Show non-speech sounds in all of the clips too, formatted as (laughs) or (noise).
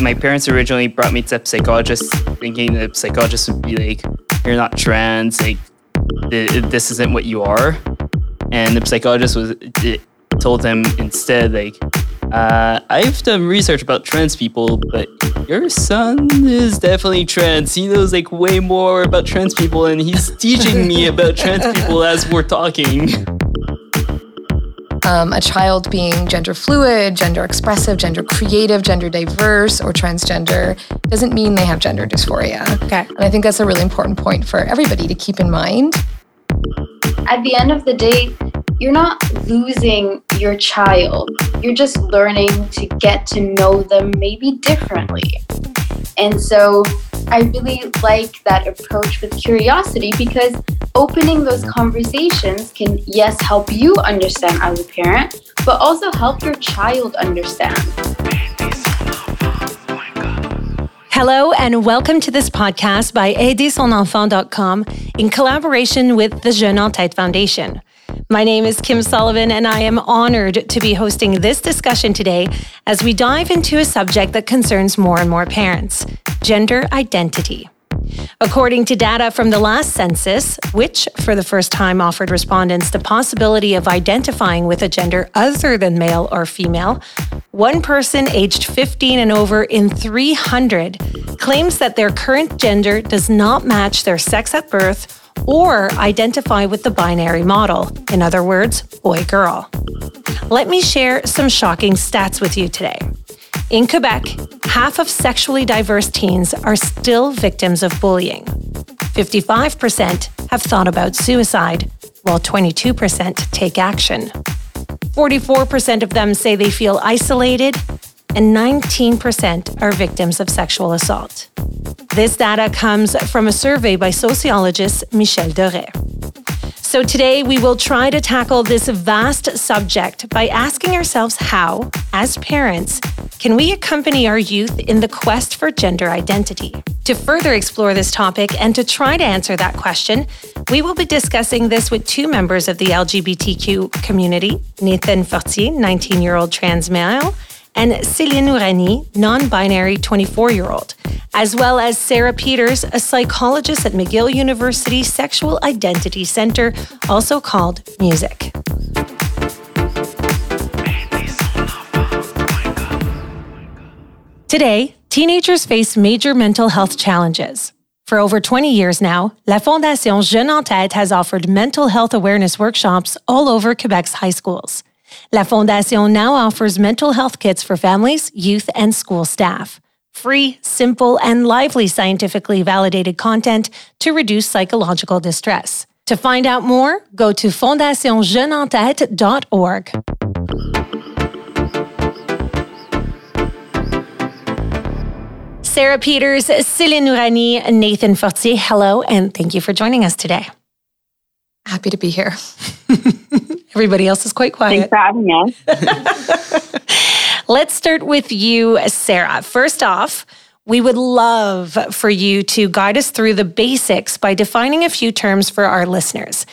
My parents originally brought me to a psychologist thinking the psychologist would be like, you're not trans, like, this isn't what you are. And the psychologist was told them instead, like, uh, I've done research about trans people, but your son is definitely trans. He knows like way more about trans people, and he's teaching me about trans people as we're talking. (laughs) Um, a child being gender fluid, gender expressive, gender creative, gender diverse, or transgender doesn't mean they have gender dysphoria. Okay. And I think that's a really important point for everybody to keep in mind. At the end of the day, you're not losing your child. You're just learning to get to know them maybe differently. And so I really like that approach with curiosity because opening those conversations can, yes, help you understand as a parent, but also help your child understand. Hello, and welcome to this podcast by AiderSonEnfant.com in collaboration with the Jeune Tête Foundation. My name is Kim Sullivan, and I am honored to be hosting this discussion today as we dive into a subject that concerns more and more parents gender identity. According to data from the last census, which for the first time offered respondents the possibility of identifying with a gender other than male or female, one person aged 15 and over in 300 claims that their current gender does not match their sex at birth or identify with the binary model, in other words, boy girl. Let me share some shocking stats with you today. In Quebec, half of sexually diverse teens are still victims of bullying. 55% have thought about suicide, while 22% take action. 44% of them say they feel isolated, and 19% are victims of sexual assault. This data comes from a survey by sociologist Michel Dorais. So today we will try to tackle this vast subject by asking ourselves how, as parents, can we accompany our youth in the quest for gender identity? To further explore this topic and to try to answer that question, we will be discussing this with two members of the LGBTQ community Nathan Fortier, 19 year old trans male, and Céline Nourani, non binary 24 year old, as well as Sarah Peters, a psychologist at McGill University Sexual Identity Center, also called Music. Today, teenagers face major mental health challenges. For over 20 years now, La Fondation Jeunes en Tête has offered mental health awareness workshops all over Quebec's high schools. La Fondation now offers mental health kits for families, youth, and school staff. Free, simple, and lively scientifically validated content to reduce psychological distress. To find out more, go to fondationjeunesentete.org. Sarah Peters, Céline Nourani, Nathan Fortier, hello, and thank you for joining us today. Happy to be here. (laughs) Everybody else is quite quiet. Thanks for having us. (laughs) Let's start with you, Sarah. First off, we would love for you to guide us through the basics by defining a few terms for our listeners.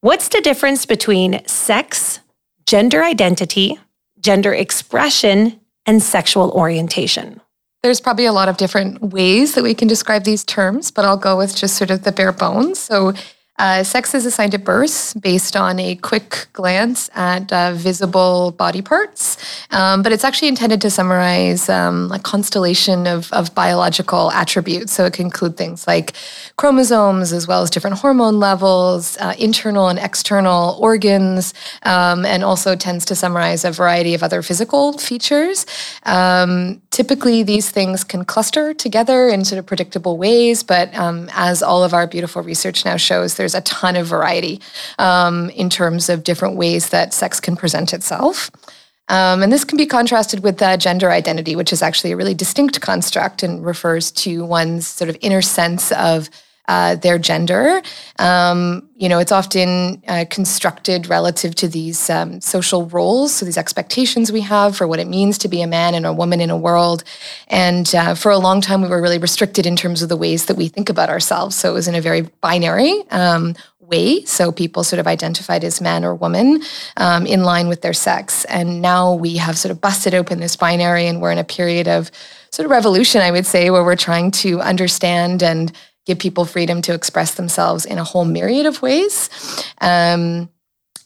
What's the difference between sex, gender identity, gender expression, and sexual orientation? There's probably a lot of different ways that we can describe these terms, but I'll go with just sort of the bare bones. So, uh, sex is assigned at birth based on a quick glance at uh, visible body parts, um, but it's actually intended to summarize um, a constellation of, of biological attributes. So it can include things like chromosomes, as well as different hormone levels, uh, internal and external organs, um, and also tends to summarize a variety of other physical features. Um, typically, these things can cluster together in sort of predictable ways, but um, as all of our beautiful research now shows, there's a ton of variety um, in terms of different ways that sex can present itself. Um, and this can be contrasted with uh, gender identity, which is actually a really distinct construct and refers to one's sort of inner sense of uh, their gender. Um, you know, it's often uh, constructed relative to these um, social roles, so these expectations we have for what it means to be a man and a woman in a world. And uh, for a long time, we were really restricted in terms of the ways that we think about ourselves. So it was in a very binary, um, way. So people sort of identified as man or woman um, in line with their sex. And now we have sort of busted open this binary and we're in a period of sort of revolution, I would say, where we're trying to understand and give people freedom to express themselves in a whole myriad of ways. Um,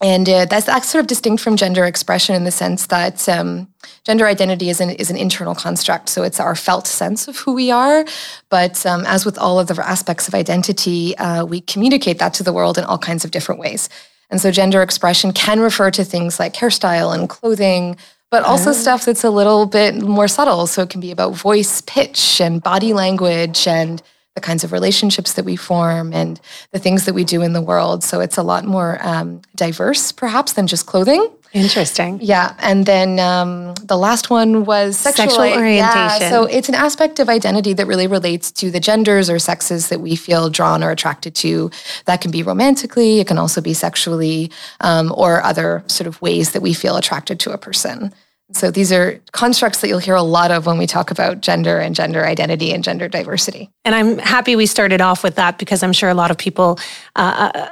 and uh, that's, that's sort of distinct from gender expression in the sense that um, gender identity is an, is an internal construct. So it's our felt sense of who we are. But um, as with all of the aspects of identity, uh, we communicate that to the world in all kinds of different ways. And so gender expression can refer to things like hairstyle and clothing, but also oh. stuff that's a little bit more subtle. So it can be about voice, pitch, and body language and the kinds of relationships that we form and the things that we do in the world. So it's a lot more um, diverse, perhaps, than just clothing. Interesting. Yeah. And then um, the last one was sexual, sexual orientation. Yeah, so it's an aspect of identity that really relates to the genders or sexes that we feel drawn or attracted to. That can be romantically, it can also be sexually, um, or other sort of ways that we feel attracted to a person. So these are constructs that you'll hear a lot of when we talk about gender and gender identity and gender diversity. And I'm happy we started off with that because I'm sure a lot of people uh, uh,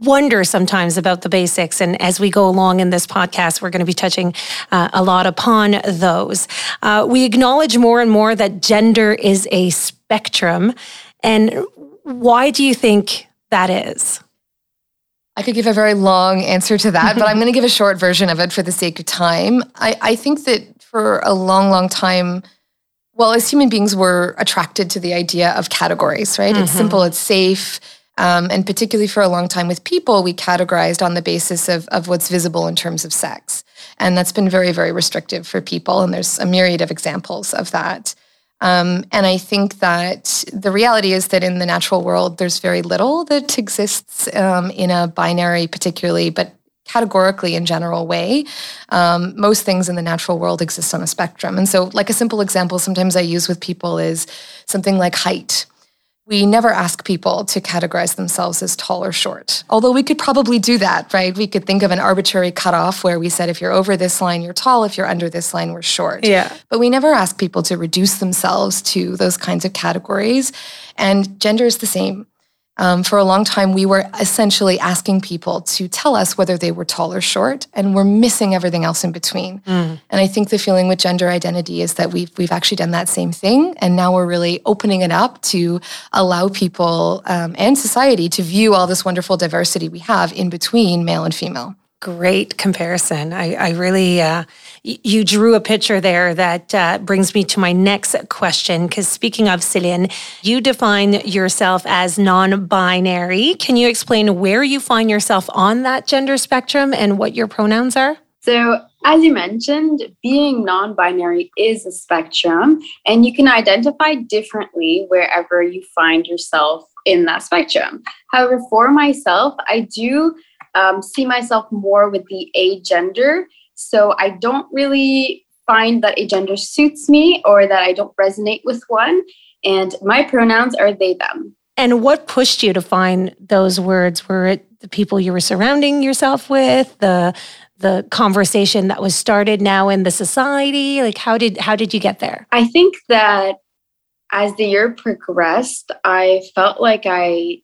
wonder sometimes about the basics. And as we go along in this podcast, we're going to be touching uh, a lot upon those. Uh, we acknowledge more and more that gender is a spectrum. And why do you think that is? I could give a very long answer to that, but I'm going to give a short version of it for the sake of time. I, I think that for a long, long time, well, as human beings, we're attracted to the idea of categories, right? Mm-hmm. It's simple, it's safe. Um, and particularly for a long time with people, we categorized on the basis of, of what's visible in terms of sex. And that's been very, very restrictive for people. And there's a myriad of examples of that. Um, and I think that the reality is that in the natural world, there's very little that exists um, in a binary, particularly, but categorically in general way. Um, most things in the natural world exist on a spectrum. And so, like a simple example sometimes I use with people is something like height we never ask people to categorize themselves as tall or short. Although we could probably do that, right? We could think of an arbitrary cutoff where we said if you're over this line, you're tall, if you're under this line, we're short. Yeah. But we never ask people to reduce themselves to those kinds of categories. And gender is the same. Um, for a long time, we were essentially asking people to tell us whether they were tall or short, and we're missing everything else in between. Mm. And I think the feeling with gender identity is that we've we've actually done that same thing, and now we're really opening it up to allow people um, and society to view all this wonderful diversity we have in between male and female great comparison. I, I really, uh, you drew a picture there that uh, brings me to my next question. Because speaking of Celine, you define yourself as non binary. Can you explain where you find yourself on that gender spectrum and what your pronouns are? So, as you mentioned, being non binary is a spectrum, and you can identify differently wherever you find yourself in that spectrum. However, for myself, I do um, see myself more with the agender. So I don't really find that a gender suits me or that I don't resonate with one. And my pronouns are they, them. And what pushed you to find those words? Were it the people you were surrounding yourself with, the the conversation that was started now in the society? Like how did how did you get there? I think that as the year progressed, I felt like I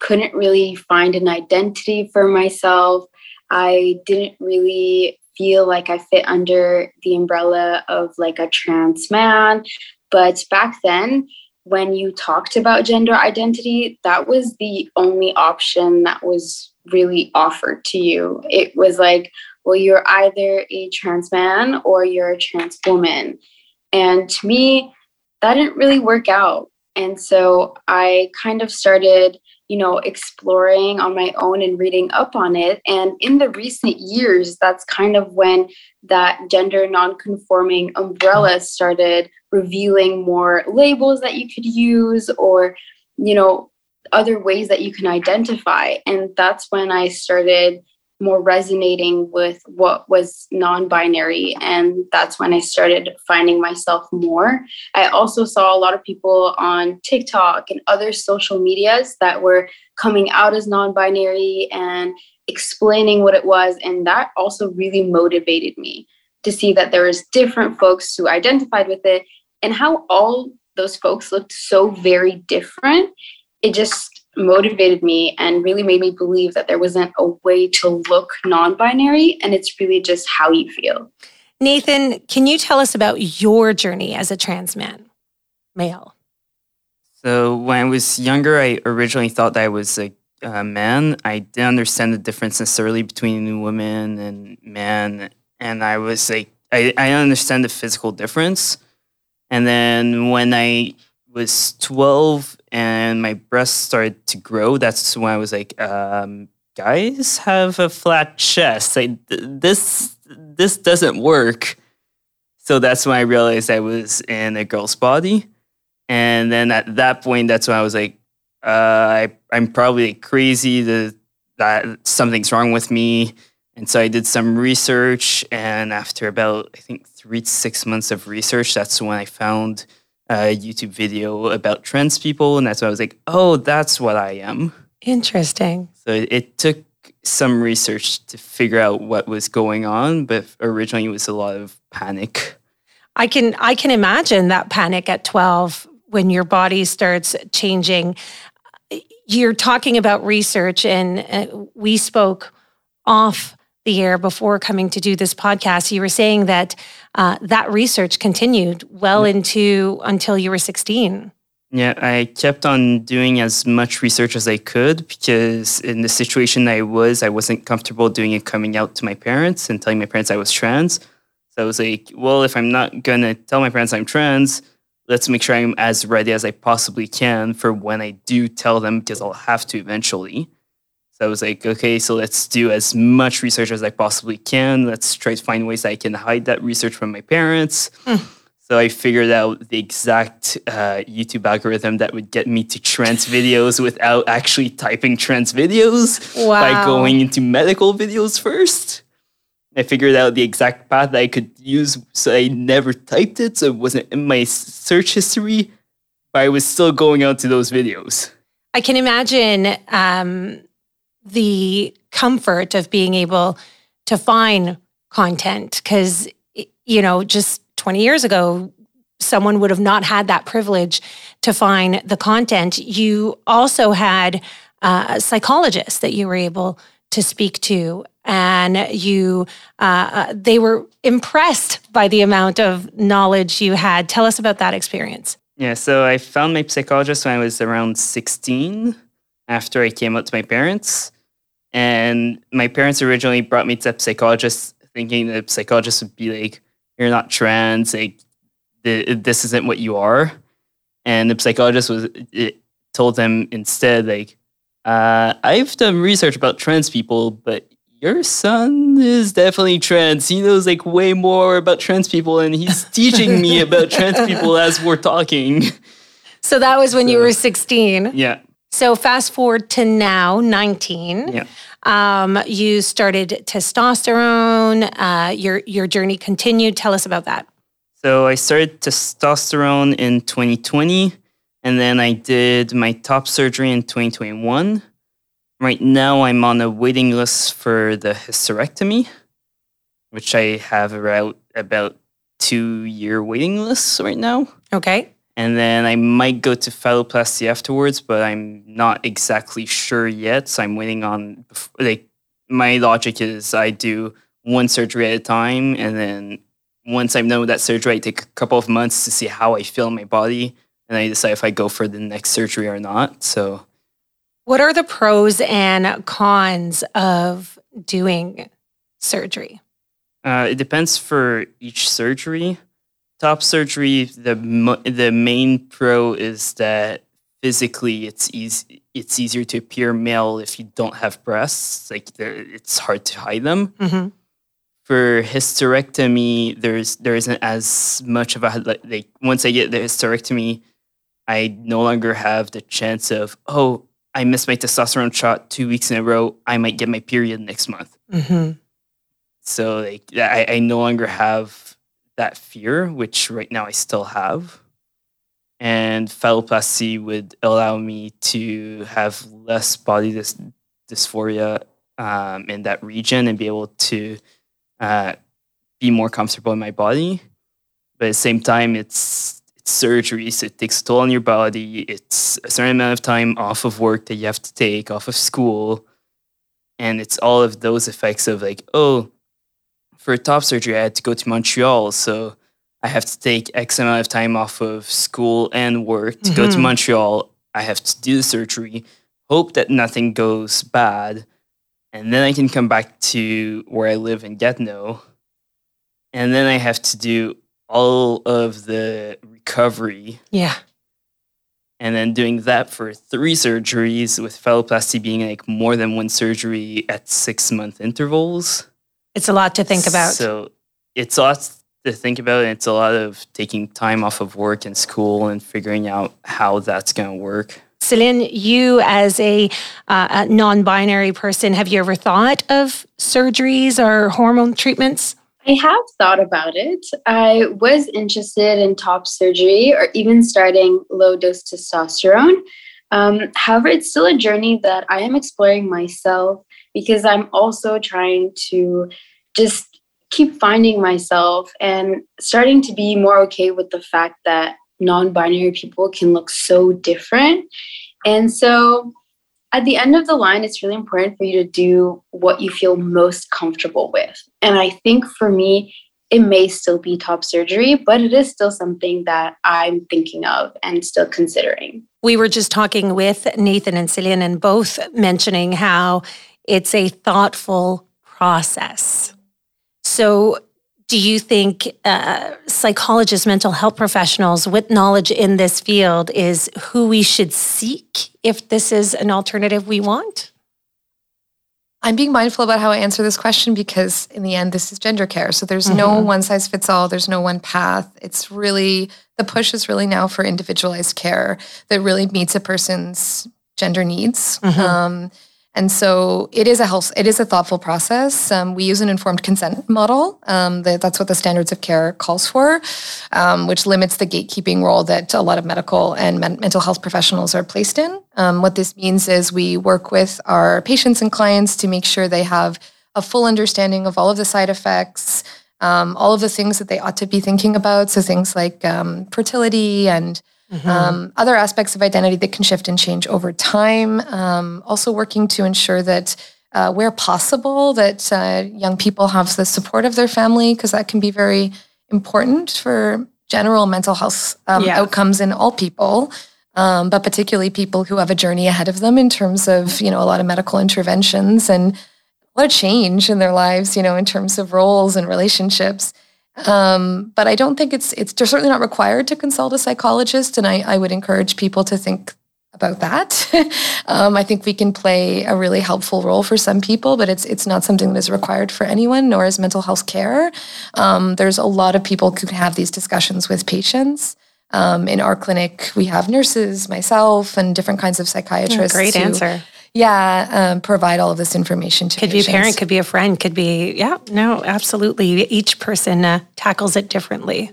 couldn't really find an identity for myself. I didn't really feel like I fit under the umbrella of like a trans man. But back then, when you talked about gender identity, that was the only option that was really offered to you. It was like, well, you're either a trans man or you're a trans woman. And to me, that didn't really work out. And so I kind of started you know, exploring on my own and reading up on it. And in the recent years, that's kind of when that gender nonconforming umbrella started revealing more labels that you could use or, you know, other ways that you can identify. And that's when I started more resonating with what was non binary. And that's when I started finding myself more. I also saw a lot of people on TikTok and other social medias that were coming out as non binary and explaining what it was. And that also really motivated me to see that there was different folks who identified with it and how all those folks looked so very different. It just motivated me and really made me believe that there wasn't a way to look non binary and it's really just how you feel. Nathan, can you tell us about your journey as a trans man, male? So when I was younger, I originally thought that I was a, a man. I didn't understand the difference necessarily between women and man, and I was like, I, I understand the physical difference. And then when I was 12 and my breasts started to grow, that's when I was like, um, guys have a flat chest. Like this, this doesn't work. So that's when I realized I was in a girl's body. And then at that point, that's when I was like, uh, I, I'm probably crazy. That something's wrong with me. And so I did some research. And after about, I think, three to six months of research, that's when I found a YouTube video about trans people. And that's when I was like, oh, that's what I am. Interesting. So it, took some research to figure out what was going on, but originally it was a lot of panic. I can I can imagine that panic at 12 when your body starts changing. You're talking about research and uh, we spoke off the air before coming to do this podcast. You were saying that uh, that research continued well into until you were 16. Yeah, I kept on doing as much research as I could because in the situation I was, I wasn't comfortable doing it coming out to my parents and telling my parents I was trans. So I was like, well, if I'm not going to tell my parents I'm trans, let's make sure I'm as ready as I possibly can for when I do tell them because I'll have to eventually. I was like, okay, so let's do as much research as I possibly can. Let's try to find ways I can hide that research from my parents. Mm. So I figured out the exact uh, YouTube algorithm that would get me to trans videos without actually typing trans videos wow. by going into medical videos first. I figured out the exact path that I could use, so I never typed it, so it wasn't in my search history, but I was still going out to those videos. I can imagine um, the comfort of being able to find content. Because you know just 20 years ago someone would have not had that privilege to find the content. You also had uh, psychologists that you were able to speak to and you uh, uh, they were impressed by the amount of knowledge you had. Tell us about that experience. Yeah so i found my psychologist when i was around 16 after i came out to my parents and my parents originally brought me to a psychologist thinking the psychologist would be like, you're not trans, like, this isn't what you are. And the psychologist was it told them instead, like, uh, I've done research about trans people, but your son is definitely trans. He knows like way more about trans people, and he's (laughs) teaching me about trans people as we're talking. So that was when so, you were 16. Yeah. So fast forward to now, 19. Yeah. Um, you started testosterone. Uh, your your journey continued. Tell us about that. So I started testosterone in 2020, and then I did my top surgery in 2021. Right now, I'm on a waiting list for the hysterectomy, which I have about about two year waiting list right now. Okay and then I might go to phalloplasty afterwards, but I'm not exactly sure yet. So I'm waiting on like my logic is I do one surgery at a time, and then once I'm done with that surgery, I take a couple of months to see how I feel in my body, and I decide if I go for the next surgery or not. So, what are the pros and cons of doing surgery? Uh, it depends for each surgery top surgery, the the main pro is that physically it's easy it's easier to appear male if you don't have breasts. Like it's hard to hide them. Mm-hmm. For hysterectomy, there's there isn't as much of a like once I get the hysterectomy, I no longer have the chance of oh I missed my testosterone shot two weeks in a row. I might get my period next month. Mm-hmm. So like I, I no longer have that fear, which right now I still have. And phalloplasty would allow me to have less body dys- dysphoria um, in that region and be able to uh, be more comfortable in my body. But at the same time, it's it's surgery, so it takes a toll on your body. It's a certain amount of time off of work that you have to take, off of school. And it's all of those effects of like, oh, for top surgery, I had to go to Montreal. So I have to take X amount of time off of school and work to go to Mhm. Montreal. I have to do the surgery, hope that nothing goes bad, and then I can come back to where I live in Gatineau. And then I have to do all of the recovery Yeah. and then doing that for three surgeries with phalloplasty being like more than one surgery at six month intervals. It's a lot to think about. So it's a lot to think about, and it's a lot of taking time off of work and school and figuring out how that's going to work. Celine, you as a, uh, a non binary person, have you ever thought of surgeries or hormone treatments? I have thought about it. I was interested in top surgery or even starting low dose testosterone. Um, however, it's still a journey that I am exploring myself because I'm also trying to just keep finding myself and starting to be more okay with the fact that non binary people can look so different. And so at the end of the line, it's really important for you to do what you feel most comfortable with. And I think for me, it may still be top surgery, but it is still something that I'm thinking of and still considering. We were just talking with Nathan and Celine, and both mentioning how it's a thoughtful process. So, do you think uh, psychologists, mental health professionals with knowledge in this field is who we should seek if this is an alternative we want? I'm being mindful about how I answer this question because, in the end, this is gender care. So there's no Mhm. one size fits all. There's no one path. It's really, the push is really now for individualized care that really meets a person's gender needs. Mhm. Um, and so it is a health, it is a thoughtful process. Um, we use an informed consent model. Um, that, that's what the standards of care calls for, um, which limits the gatekeeping role that a lot of medical and men- mental health professionals are placed in. Um, what this means is we work with our patients and clients to make sure they have a full understanding of all of the side effects, um, all of the things that they ought to be thinking about. So things like um, fertility and um, other aspects of identity that can shift and change over time. Um, also working to ensure that uh, where possible, that uh, young people have the support of their family, because that can be very important for general mental health um, outcomes in all people. Um, but particularly people who have a journey ahead of them in terms of you know a lot of medical interventions and a lot of change in their lives, you know, in terms of roles and relationships. Um, but I don't think it's it's they're certainly not required to consult a psychologist, and I, I would encourage people to think about that. (laughs) um, I think we can play a really helpful role for some people, but it's it's not something that is required for anyone, nor is mental health care. Um, there's a lot of people who can have these discussions with patients. Um, in our clinic, we have nurses, myself, and different kinds of psychiatrists. Great who- answer. Yeah, um, provide all of this information to Could be a parent, could be a friend, could be, yeah, no, absolutely. Each person uh, tackles it differently.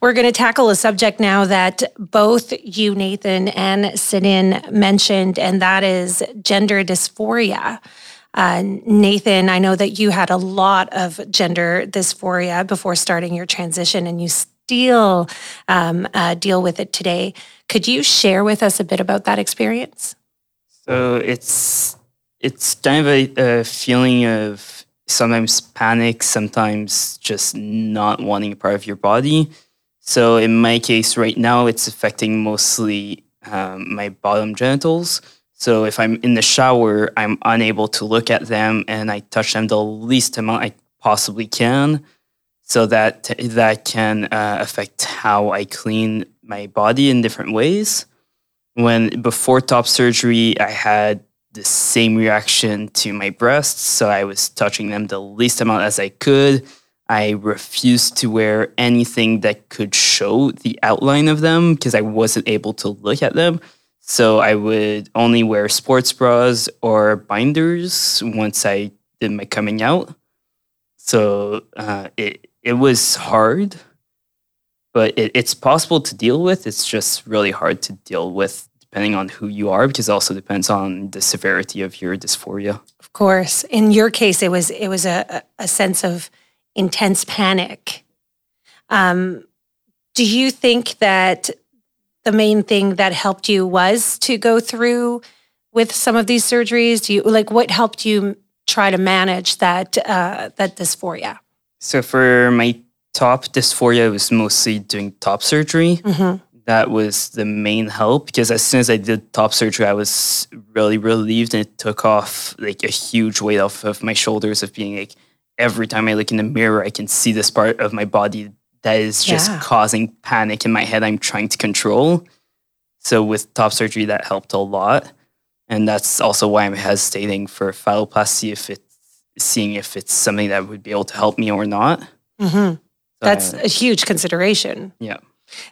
We're going to tackle a subject now that both you, Nathan, and Celine mentioned, and that is gender dysphoria. Uh, Nathan, I know that you had a lot of gender dysphoria before starting your transition, and you still um, uh, deal with it today. Could you share with us a bit about that experience? So it's it's kind of a, a feeling of sometimes panic, sometimes just not wanting a part of your body. So in my case, right now, it's affecting mostly um, my bottom genitals. So if I'm in the shower, I'm unable to look at them, and I touch them the least amount I possibly can. So that that can uh, affect how I clean my body in different ways when before top surgery i had the same reaction to my breasts so i was touching them the least amount as i could. I refused to wear anything that could show the outline of them because i wasn't able to look at them. So i would only wear sports bras or binders once i did my coming out. So uh, it, it was hard but it, it's possible to deal with. It's just really hard to deal with depending on who you are, because it also depends on the severity of your dysphoria. Of course. In your case, it was it was a, a sense of intense panic. Um, Do you think that the main thing that helped you was to go through with some of these surgeries? Do you like what helped you try to manage that uh, that dysphoria? So for my top dysphoria, was mostly doing top surgery. Mm-hmm. That was the main help because as soon as I did top surgery, I was really relieved and it took off like a huge weight off of my shoulders of being like every time I look in the mirror, I can see this part of my body that is just Yeah. causing panic in my head. I'm trying to control. So with top surgery, that helped a lot, and that's also why I'm hesitating for phalloplasty if it's seeing if it's something that would be able to help me or not. Mm-hmm. So, That's a huge consideration. yeah.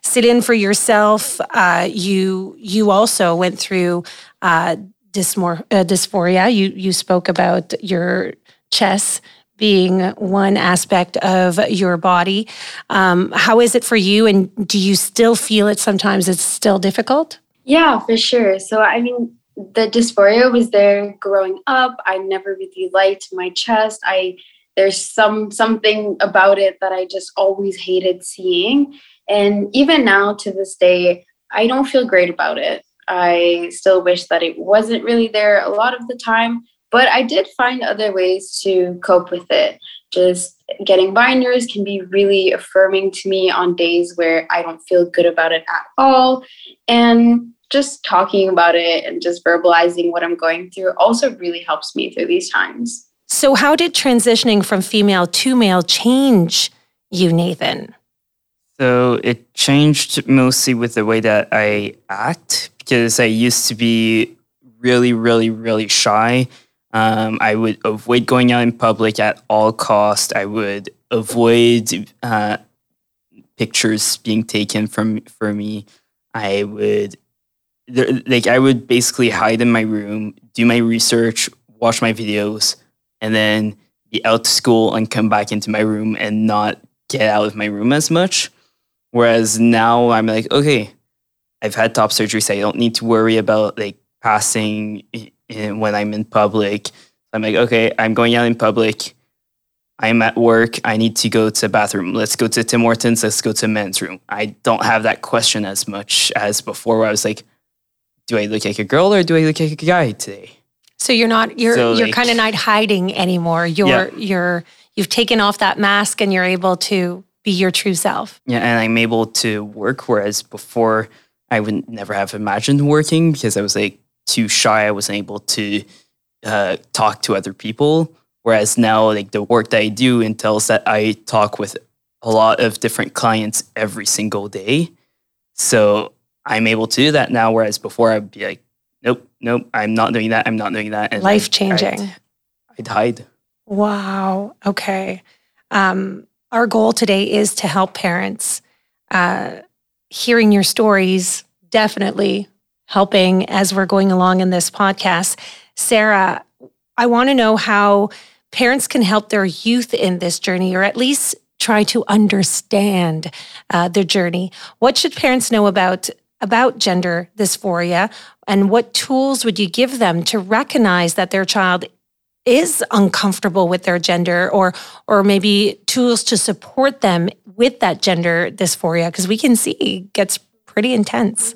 sit in for yourself. Uh, you you also went through uh, dysmor- uh, dysphoria. You you spoke about your chest being one aspect of your body. Um, how is it for you? And do you still feel it sometimes? It's still difficult. Yeah, for sure. So, I mean, the dysphoria was there growing up. I never really liked my chest. I there's some something about it that I just always hated seeing. And even now to this day, I don't feel great about it. I still wish that it wasn't really there a lot of the time, but I did find other ways to cope with it. Just getting binders can be really affirming to me on days where I don't feel good about it at all. And just talking about it and just verbalizing what I'm going through also really helps me through these times. So, how did transitioning from female to male change you, Nathan? So it changed mostly with the way that I act because I used to be really, really, really shy. Um, I would avoid going out in public at all cost. I would avoid uh, pictures being taken from for me. I would like I would basically hide in my room, do my research, watch my videos, and then be out to school and come back into my room and not get out of my room as much. Whereas now I'm like, okay, I've had top surgery, so I don't need to worry about like passing in, when I'm in public. I'm like, okay, I'm going out in public. I'm at work. I need to go to bathroom. Let's go to Tim Hortons. Let's go to men's room. I don't have that question as much as before, where I was like, do I look like a girl or do I look like a guy today? So you're not you're So, you're like- kind of not hiding anymore. You're Yeah. you're you've taken off that mask and you're able to be your true self. Yeah, and I'm able to work, whereas before I would never have imagined working because I was like too shy. I wasn't able to uh, talk to other people. Whereas now, like the work that I do entails that I talk with a lot of different clients every single day. So I'm able to do that now. Whereas before, I'd be like, nope, I'm not doing that. I'm not doing that. And I'd- Life changing. I'd, I'd hide. Wow. Okay. Um, our goal today is to help parents. Uh, hearing your stories definitely helping as we're going along in this podcast. Sarah, I want to know how parents can help their youth in this journey, or at least try to understand uh, their journey. What should parents know about about gender dysphoria, and what tools would you give them to recognize that their child is uncomfortable with their gender or or maybe tools to support them with that gender dysphoria because we can see it gets pretty intense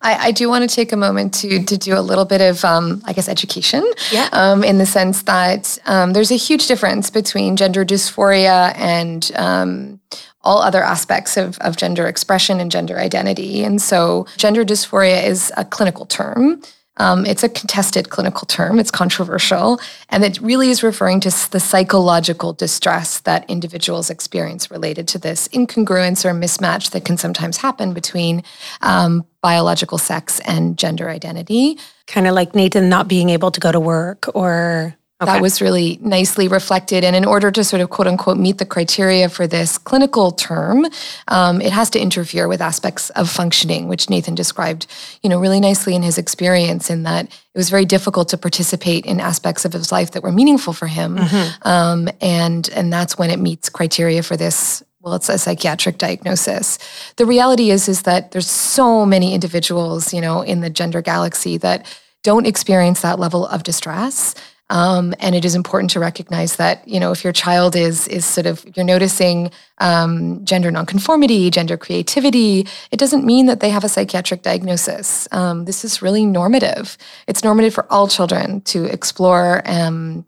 I, I do want to take a moment to to do a little bit of, um, I guess, education. Yeah. Um, in the sense that um, there's a huge difference between gender dysphoria and um, all other aspects of, of gender expression and gender identity. And so, gender dysphoria is a clinical term. Um, it's a contested clinical term. It's controversial, and it really is referring to the psychological distress that individuals experience related to this incongruence or mismatch that can sometimes happen between um, biological sex and gender identity. kind of like nathan not being able to go to work or okay. That was really nicely reflected. And in order to sort of quote unquote meet the criteria for this clinical term, um, it has to interfere with aspects of functioning, which Nathan described, you know, really nicely in his experience. In that it was very difficult to participate in aspects of his life that were meaningful for him, um, and and that's when it meets criteria for this. Well, it's a psychiatric diagnosis. The reality is, is that there's so many individuals, you know, in the gender galaxy that don't experience that level of distress Um, and it is important to recognize that you know if your child is is sort of you're noticing um, gender nonconformity, gender creativity, it doesn't mean that they have a psychiatric diagnosis. Um, this is really normative. It's normative for all children to explore um,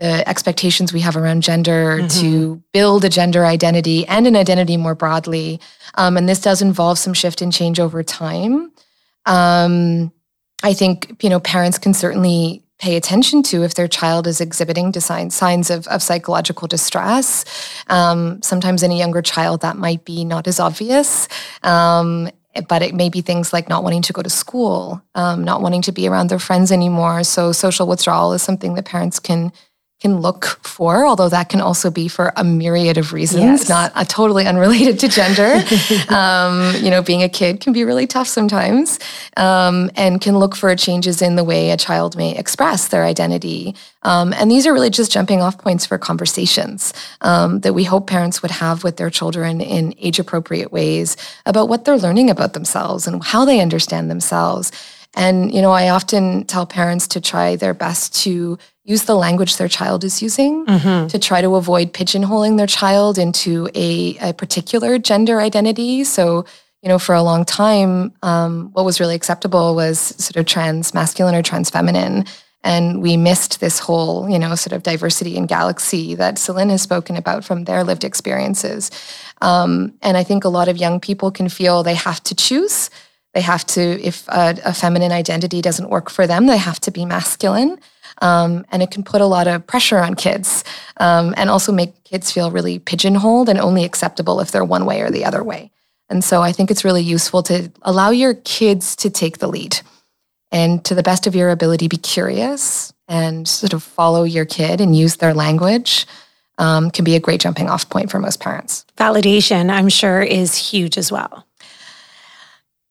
the expectations we have around gender, mm-hmm. to build a gender identity and an identity more broadly. Um, and this does involve some shift and change over time. Um, I think you know parents can certainly pay attention to if their child is exhibiting signs signs of, of psychological distress. Um, sometimes in a younger child, that might be not as obvious. Um, but it may be things like not wanting to go to school, um, not wanting to be around their friends anymore. So social withdrawal is something that parents can can look for, although that can also be for a myriad of reasons, yes. not a totally unrelated to gender. (laughs) um, you know, being a kid can be really tough sometimes, um, and can look for changes in the way a child may express their identity. Um, and these are really just jumping off points for conversations um, that we hope parents would have with their children in age appropriate ways about what they're learning about themselves and how they understand themselves. And, you know, I often tell parents to try their best to use the language their child is using mm-hmm. to try to avoid pigeonholing their child into a, a, particular gender identity. So, you know, for a long time, um, what was really acceptable was sort of trans masculine or trans feminine. And we missed this whole, you know, sort of diversity and galaxy that Celine has spoken about from their lived experiences. Um, and I think a lot of young people can feel they have to choose. They have to, if a, a feminine identity doesn't work for them, they have to be masculine. Um, and it can put a lot of pressure on kids um, and also make kids feel really pigeonholed and only acceptable if they're one way or the other way. And so I think it's really useful to allow your kids to take the lead and to the best of your ability, be curious and sort of follow your kid and use their language. Um, can be a great jumping off point for most parents. Validation, I'm sure, is huge as well.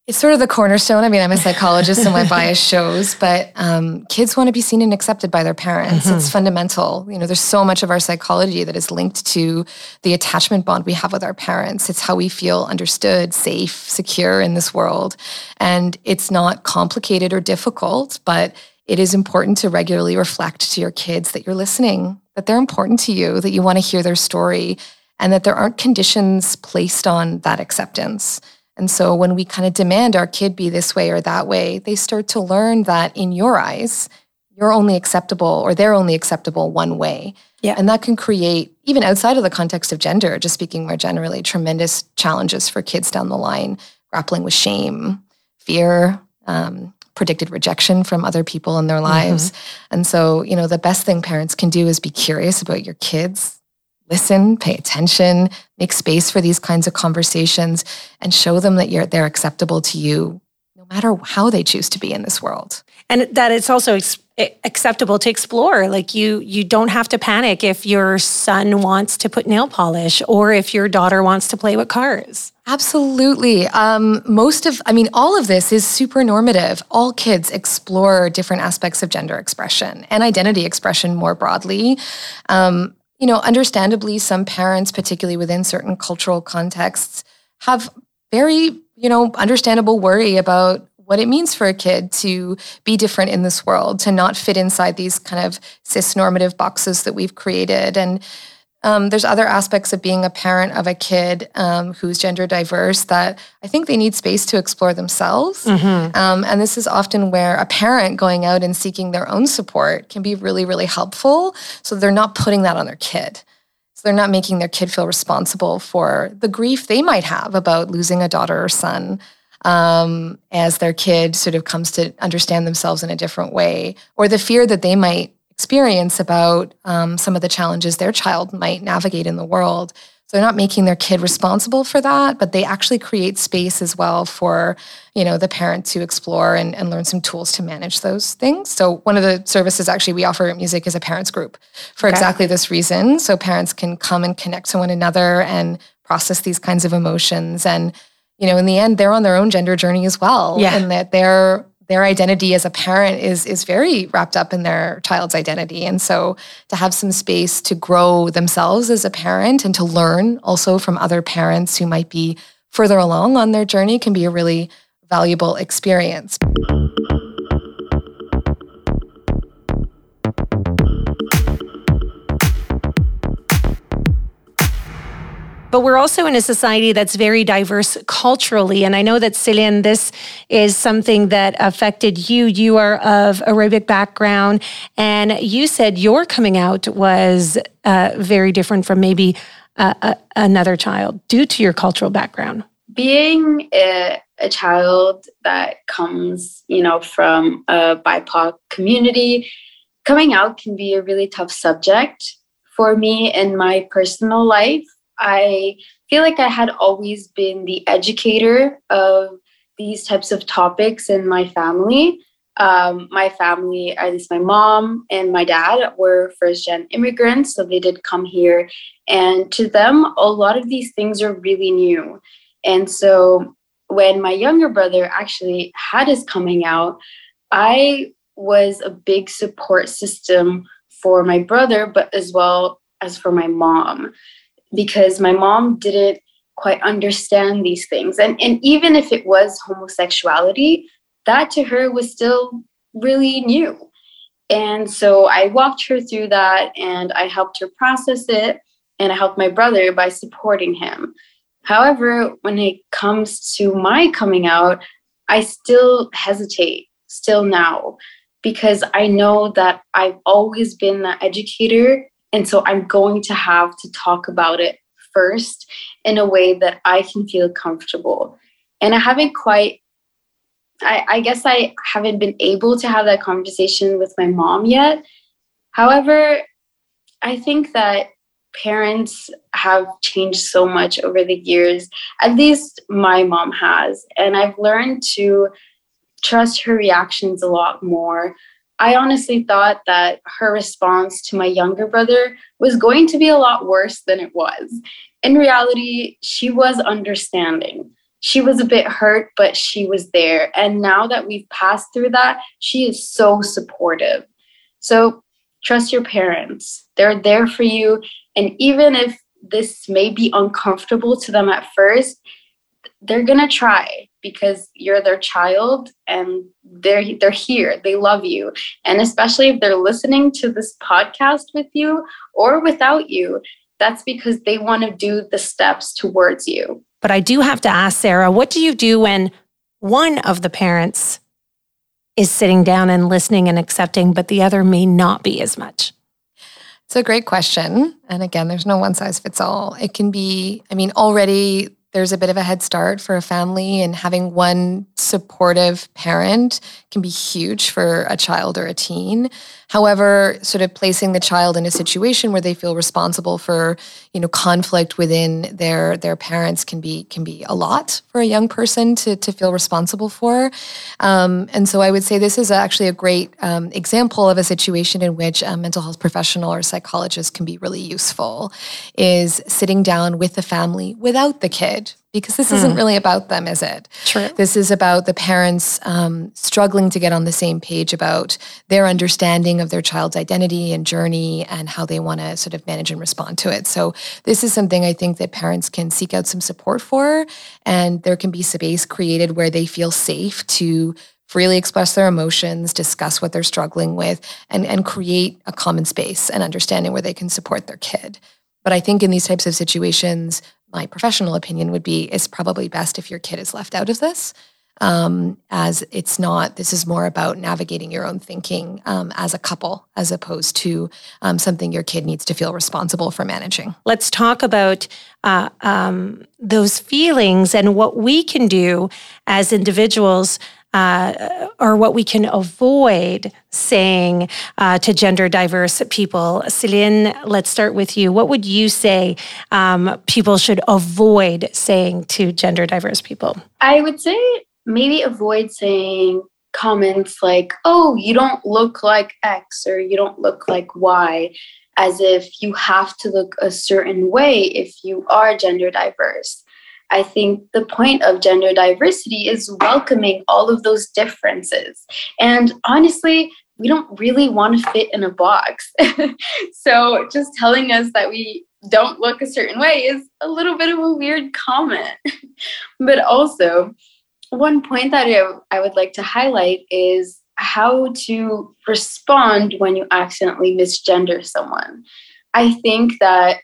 It's sort of the cornerstone. I mean, I'm a psychologist, and my bias shows, but um, kids want to be seen and accepted by their parents. Mm-hmm. It's fundamental. You know, there's so much of our psychology that is linked to the attachment bond we have with our parents. It's how we feel understood, safe, secure in this world. And it's not complicated or difficult, but it is important to regularly reflect to your kids that you're listening, that they're important to you, that you want to hear their story, and that there aren't conditions placed on that acceptance. And so when we kind of demand our kid be this way or that way, they start to learn that in your eyes, you're only acceptable or they're only acceptable one way. Yeah. And that can create, even outside of the context of gender, just speaking more generally, tremendous challenges for kids down the line, grappling with shame, fear, um, predicted rejection from other people in their lives. Mm-hmm. And so, you know, the best thing parents can do is be curious about your kids, listen, pay attention, make space for these kinds of conversations, and show them that you're they're acceptable to you, no matter how they choose to be in this world. And that it's also ex- acceptable to explore. Like you, you don't have to panic if your son wants to put nail polish or if your daughter wants to play with cars. Absolutely. Um, most of, I mean, all of this is super normative. All kids explore different aspects of gender expression and identity expression more broadly. Um, you know, understandably, some parents, particularly within certain cultural contexts, have very, you know, understandable worry about what it means for a kid to be different in this world, to not fit inside these kind of cis normative boxes that we've created. And um, there's other aspects of being a parent of a kid um, who's gender diverse that I think they need space to explore themselves. Mm-hmm. Um, and this is often where a parent going out and seeking their own support can be really, really helpful. So they're not putting that on their kid. So they're not making their kid feel responsible for the grief they might have about losing a daughter or son um, as their kid sort of comes to understand themselves in a different way, or the fear that they might experience about um, some of the challenges their child might navigate in the world. So they're not making their kid responsible for that, but they actually create space as well for, you know, the parent to explore and, and learn some tools to manage those things. So one of the services actually we offer at Music is a parents group for okay. exactly this reason. So parents can come and connect to one another and process these kinds of emotions. And, you know, in the end, they're on their own gender journey as well. Yeah. And that they're their identity as a parent is is very wrapped up in their child's identity. And so to have some space to grow themselves as a parent and to learn also from other parents who might be further along on their journey can be a really valuable experience but we're also in a society that's very diverse culturally. And I know that Celine, this is something that affected you. You are of Arabic background, and you said your coming out was uh, very different from maybe uh, a, another child due to your cultural background. Being a, a child that comes, you know, from a BIPOC community, coming out can be a really tough subject for me in my personal life I feel like I had always been the educator of these types of topics in my family. Um, my family, at least my mom and my dad, were first gen immigrants, so they did come here. And to them, a lot of these things are really new. And so when my younger brother actually had his coming out, I was a big support system for my brother, but as well as for my mom because my mom didn't quite understand these things. And, and even if it was homosexuality, that to her was still really new. And so I walked her through that and I helped her process it. And I helped my brother by supporting him. However, when it comes to my coming out, I still hesitate, still now, because I know that I've always been the educator and so I'm going to have to talk about it first in a way that I can feel comfortable. And I haven't quite, I, I guess I haven't been able to have that conversation with my mom yet. However, I think that parents have changed so much over the years. At least my mom has. And I've learned to trust her reactions a lot more. I honestly thought that her response to my younger brother was going to be a lot worse than it was. In reality, she was understanding. She was a bit hurt, but she was there. And now that we've passed through that, she is so supportive. So trust your parents. They're there for you. And even if this may be uncomfortable to them at first, they're going to try because you're their child and they're they're here. They love you. And especially if they're listening to this podcast with you or without you that's because they want to do the steps towards you. But i do have to ask sarah what do you do when one of the parents is sitting down and listening and accepting but the other may not be as much? It's a great question. And again there's no one size fits all. It can be i mean already there's a bit of a head start for a family and having one supportive parent can be huge for a child or a teen. However sort of placing the child in a situation where they feel responsible for you know conflict within their their parents can be can be a lot for a young person to to feel responsible for. Um, and so i would say this is actually a great um, example of a situation in which a mental health professional or psychologist can be really useful is sitting down with the family without the kid because this isn't mm. really about them, is it? True. This is about the parents um, struggling to get on the same page about their understanding of their child's identity and journey and how they want to sort of manage and respond to it. So, this is something I think that parents can seek out some support for, and there can be space created where they feel safe to freely express their emotions, discuss what they're struggling with, and, and create a common space and understanding where they can support their kid. But I think in these types of situations, my professional opinion would be it's probably best if your kid is left out of this. Um, as it's not, this is more about navigating your own thinking um, as a couple, as opposed to um, something your kid needs to feel responsible for managing. Let's talk about uh, um, those feelings and what we can do as individuals uh, or what we can avoid saying uh, to gender diverse people. Celine, let's start with you. What would you say um, people should avoid saying to gender diverse people? I would say maybe avoid saying comments like, oh, you don't look like X or you don't look like Y, as if you have to look a certain way if you are gender diverse. I think the point of gender diversity is welcoming all of those differences. And honestly, we don't really want to fit in a box. (laughs) so just telling us that we don't look a certain way is a little bit of a weird comment. (laughs) but also, one point that I would like to highlight is how to respond when you accidentally misgender someone. I think that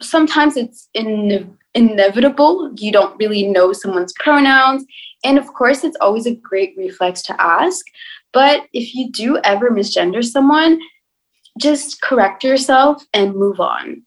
sometimes it's in, inevitable. You don't really know someone's pronouns. And of course, it's always a great reflex to ask. But if you do ever misgender someone, just correct yourself and move on.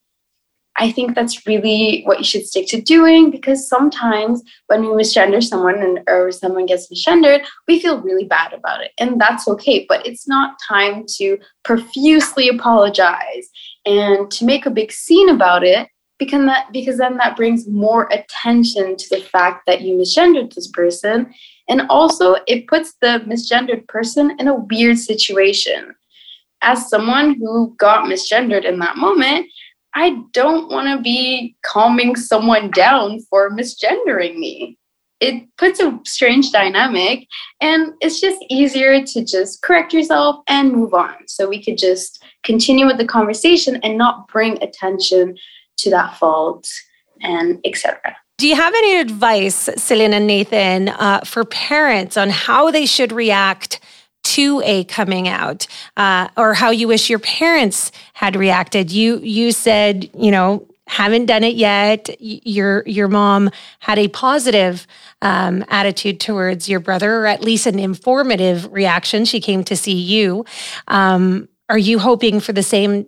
I think that's really what you should stick to doing because sometimes when we misgender someone and or someone gets misgendered, we feel really bad about it. And that's okay. But it's not time to profusely apologize and to make a big scene about it because that because then that brings more attention to the fact that you misgendered this person. And also it puts the misgendered person in a weird situation. As someone who got misgendered in that moment, I don't want to be calming someone down for misgendering me. It puts a strange dynamic, and it's just easier to just correct yourself and move on. So we could just continue with the conversation and not bring attention to that fault and etc. Do you have any advice, and Nathan, uh, for parents on how they should react to a coming out? Uh, or how you wish your parents had reacted? You you said you know haven't done it yet. Your your mom had a positive um, attitude towards your brother or at least an informative reaction. She came to see you. Um, are you hoping for the same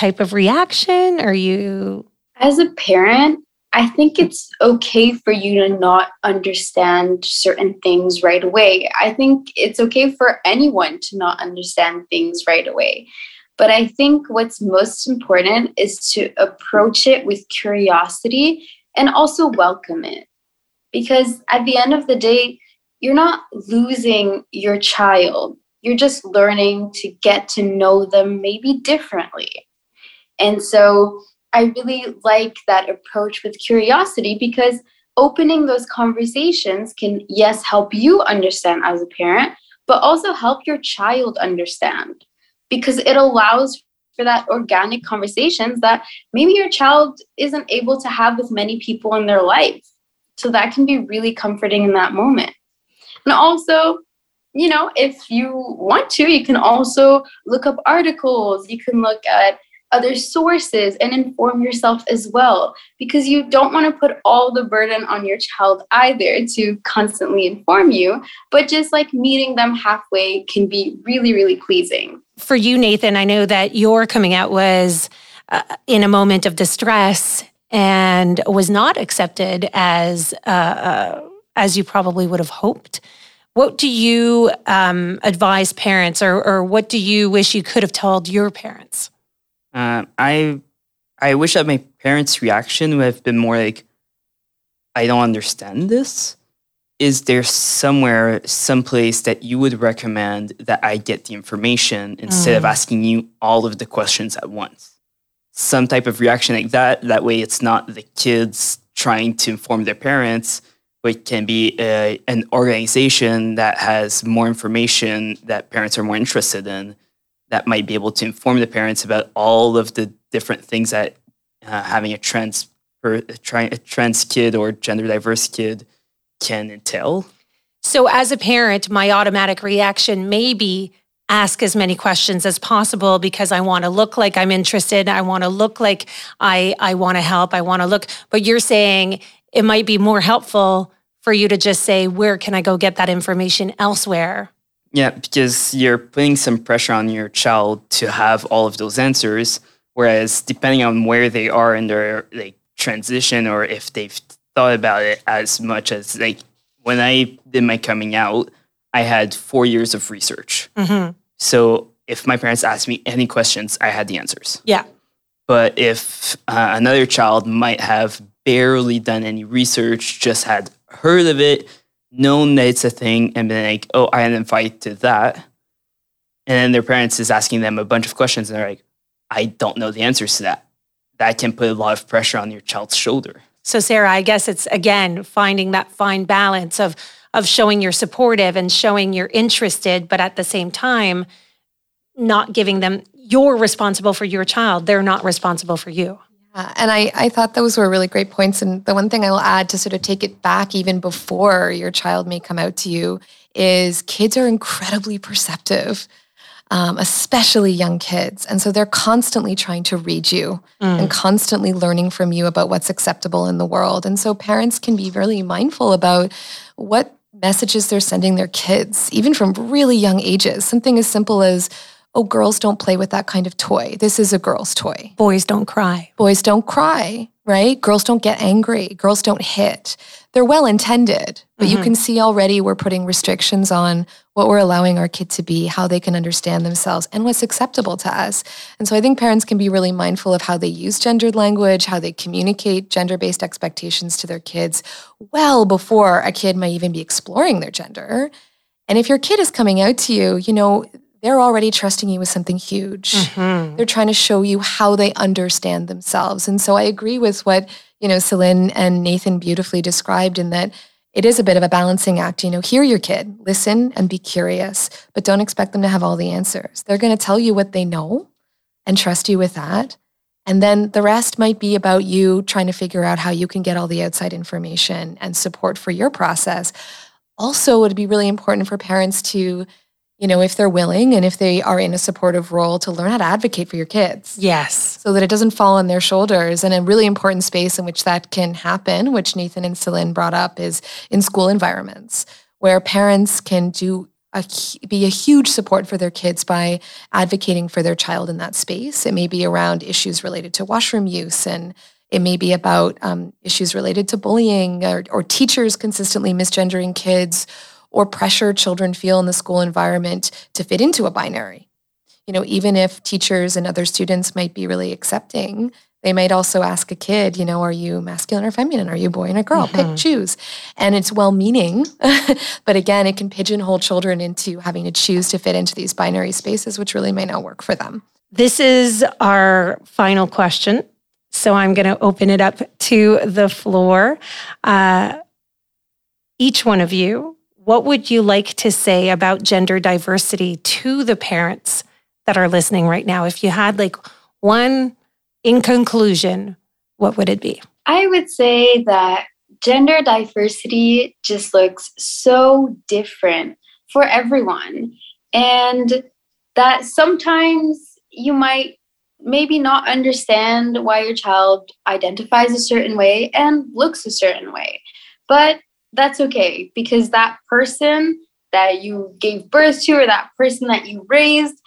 type of reaction are you as a parent I think it's okay for you to not understand certain things right away. I think it's okay for anyone to not understand things right away. But I think what's most important is to approach it with curiosity and also welcome it. Because at the end of the day, you're not losing your child. You're just learning to get to know them maybe differently. And so I really like that approach with curiosity because opening those conversations can, yes, help you understand as a parent, but also help your child understand because it allows for that organic conversations that maybe your child isn't able to have with many people in their life. So that can be really comforting in that moment. And also, you know, if you want to, you can also look up articles, you can look at other sources and inform yourself as well because you don't want to put all the burden on your child either to constantly inform you but just like meeting them halfway can be really really pleasing. For you nathan i know that your coming out was uh, in a moment of distress and was not accepted as uh, uh, as you probably would have hoped. What do you um, advise parents or, or what do you wish you could have told your parents uh, I I wish that my parents' reaction would have been more like, "I don't understand this." Is there somewhere, someplace that you would recommend that I get the information instead mm. of asking you all of the questions at once? Some type of reaction like that. That way, it's not the kids trying to inform their parents, but it can be a, an organization that has more information that parents are more interested in that might be able to inform the parents about all of the different things that uh, having a trans or a, a trans kid or gender diverse kid can entail. So, as a parent, my automatic reaction may be ask as many questions as possible because I want to look like I'm interested. I want to look like I I want to help. I want to look. But you're saying it might be more helpful for you to just say, "Where can I go get that information elsewhere?" Yeah, because you're putting some pressure on your child to have all of those answers. Whereas depending on where they are in their like transition or if they've thought about it as much as like when I did my coming out, I had four years of research. Mm-hmm. So if my parents asked me any questions, I had the answers. Yeah. But if uh, another child might have barely done any research, just had heard of it, known that it's a thing and been like, oh, I identify to that. And then their parents is asking them a bunch of questions and they're like, I don't know the answers to that. That can put a lot of pressure on your child's shoulder. So Sarah, I guess it's again finding that fine balance of of showing you're supportive and showing you're interested, but at the same time, not giving them you're responsible for your child. They're not responsible for you. Yeah, and I, I thought those were really great points. And the one thing I will add to sort of take it back even before your child may come out to you is kids are incredibly perceptive. um, especially young kids. And so they're constantly trying to read you mm. and constantly learning from you about what's acceptable in the world. And so parents can be really mindful about what messages they're sending their kids, even from really young ages. Something as simple as, oh, girls don't play with that kind of toy. This is a girl's toy. Boys don't cry. Boys don't cry, right? Girls don't get angry. Girls don't hit. They're well intended, but mm-hmm. you can see already we're putting restrictions on what we're allowing our kid to be, how they can understand themselves, and what's acceptable to us. And so I think parents can be really mindful of how they use gendered language, how they communicate gender based expectations to their kids well before a kid might even be exploring their gender. And if your kid is coming out to you, you know, they're already trusting you with something huge. Mm-hmm. They're trying to show you how they understand themselves. And so I agree with what, you know, Celine and Nathan beautifully described in that it is a bit of a balancing act. You know, hear your kid, listen and be curious, but don't expect them to have all the answers. They're going to tell you what they know and trust you with that. And then the rest might be about you trying to figure out how you can get all the outside information and support for your process. Also, it would be really important for parents to you know, if they're willing and if they are in a supportive role to learn how to advocate for your kids. Yes. So that it doesn't fall on their shoulders. And a really important space in which that can happen, which Nathan and Celine brought up, is in school environments where parents can do a, be a huge support for their kids by advocating for their child in that space. It may be around issues related to washroom use and it may be about um, issues related to bullying or, or teachers consistently misgendering kids or pressure children feel in the school environment to fit into a binary. You know, even if teachers and other students might be really accepting, they might also ask a kid, you know, are you masculine or feminine? Are you a boy and a girl? Mm-hmm. Pick, choose. And it's well meaning, (laughs) but again, it can pigeonhole children into having to choose to fit into these binary spaces, which really may not work for them. This is our final question. So I'm going to open it up to the floor. Uh, each one of you what would you like to say about gender diversity to the parents that are listening right now? If you had like one in conclusion, what would it be? I would say that gender diversity just looks so different for everyone. And that sometimes you might maybe not understand why your child identifies a certain way and looks a certain way. But that's okay because that person that you gave birth to or that person that you raised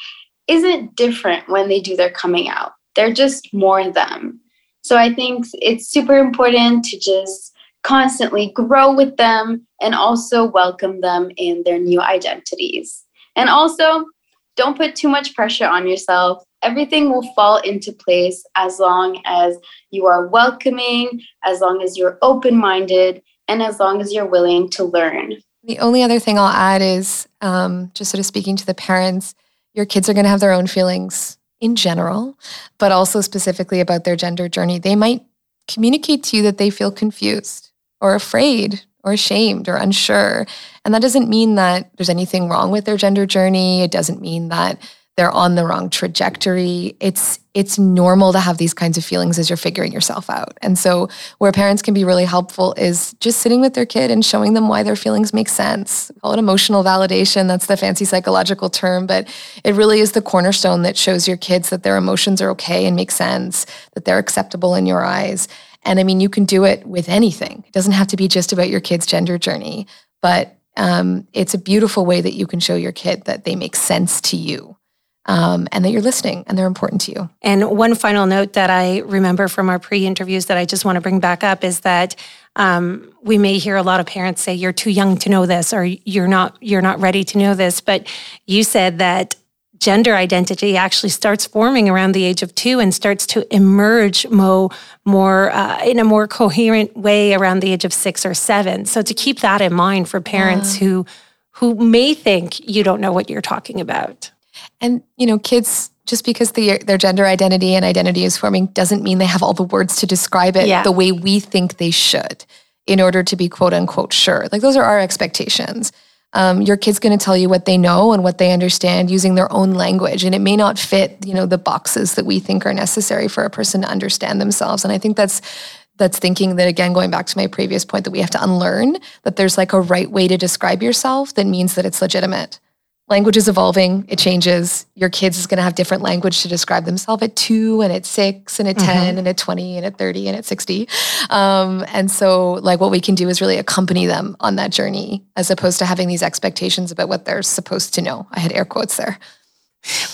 isn't different when they do their coming out. They're just more them. So I think it's super important to just constantly grow with them and also welcome them in their new identities. And also, don't put too much pressure on yourself. Everything will fall into place as long as you are welcoming, as long as you're open minded, and as long as you're willing to learn. The only other thing I'll add is um, just sort of speaking to the parents, your kids are going to have their own feelings in general, but also specifically about their gender journey. They might communicate to you that they feel confused or afraid or ashamed or unsure. And that doesn't mean that there's anything wrong with their gender journey. It doesn't mean that they're on the wrong trajectory. It's it's normal to have these kinds of feelings as you're figuring yourself out. And so where parents can be really helpful is just sitting with their kid and showing them why their feelings make sense. We call it emotional validation. That's the fancy psychological term, but it really is the cornerstone that shows your kids that their emotions are okay and make sense, that they're acceptable in your eyes. And I mean, you can do it with anything. It doesn't have to be just about your kid's gender journey, but um, it's a beautiful way that you can show your kid that they make sense to you um, and that you're listening and they're important to you. And one final note that I remember from our pre interviews that I just want to bring back up is that um, we may hear a lot of parents say you're too young to know this or you're not you're not ready to know this but you said that gender identity actually starts forming around the age of two and starts to emerge more, more uh, in a more coherent way around the age of six or seven. So to keep that in mind for parents yeah. who who may think you don't know what you're talking about. And, you know, kids, just because the, their gender identity and identity is forming doesn't mean they have all the words to describe it yeah. the way we think they should in order to be quote unquote sure. Like those are our expectations. Um, your kid's going to tell you what they know and what they understand using their own language and it may not fit you know the boxes that we think are necessary for a person to understand themselves and i think that's that's thinking that again going back to my previous point that we have to unlearn that there's like a right way to describe yourself that means that it's legitimate language is evolving, it changes. Your kids is going to have different language to describe themselves at two and at six and at mm-hmm. 10 and at 20 and at 30 and at 60. Um, and so, like, what we can do is really accompany them on that journey as opposed to having these expectations about what they're supposed to know. I had air quotes there.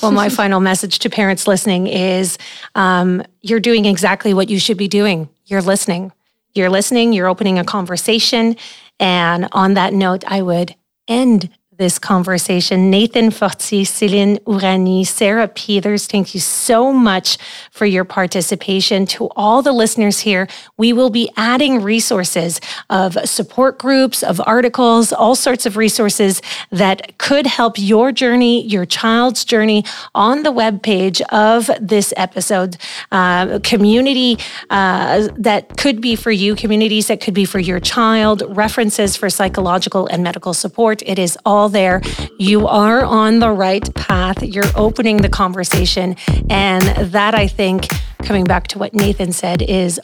Well, my (laughs) final message to parents listening is um, you're doing exactly what you should be doing. You're listening. You're listening, you're opening a conversation. And on that note, I would end this conversation. Nathan Fortier, Céline Ourani, Sarah Peters, thank you so much for your participation. To all the listeners here, we will be adding resources of support groups, of articles, all sorts of resources that could help your journey, your child's journey on the web page of this episode. Uh, community uh, that could be for you, communities that could be for your child, references for psychological and medical support. It is there. You are on the right path. You're opening the conversation. And that, I think, coming back to what Nathan said, is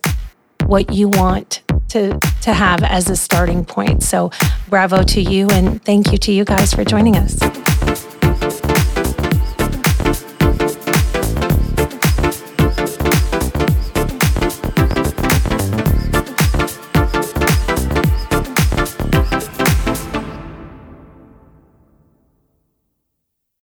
what you want to, to have as a starting point. So, bravo to you. And thank you to you guys for joining us.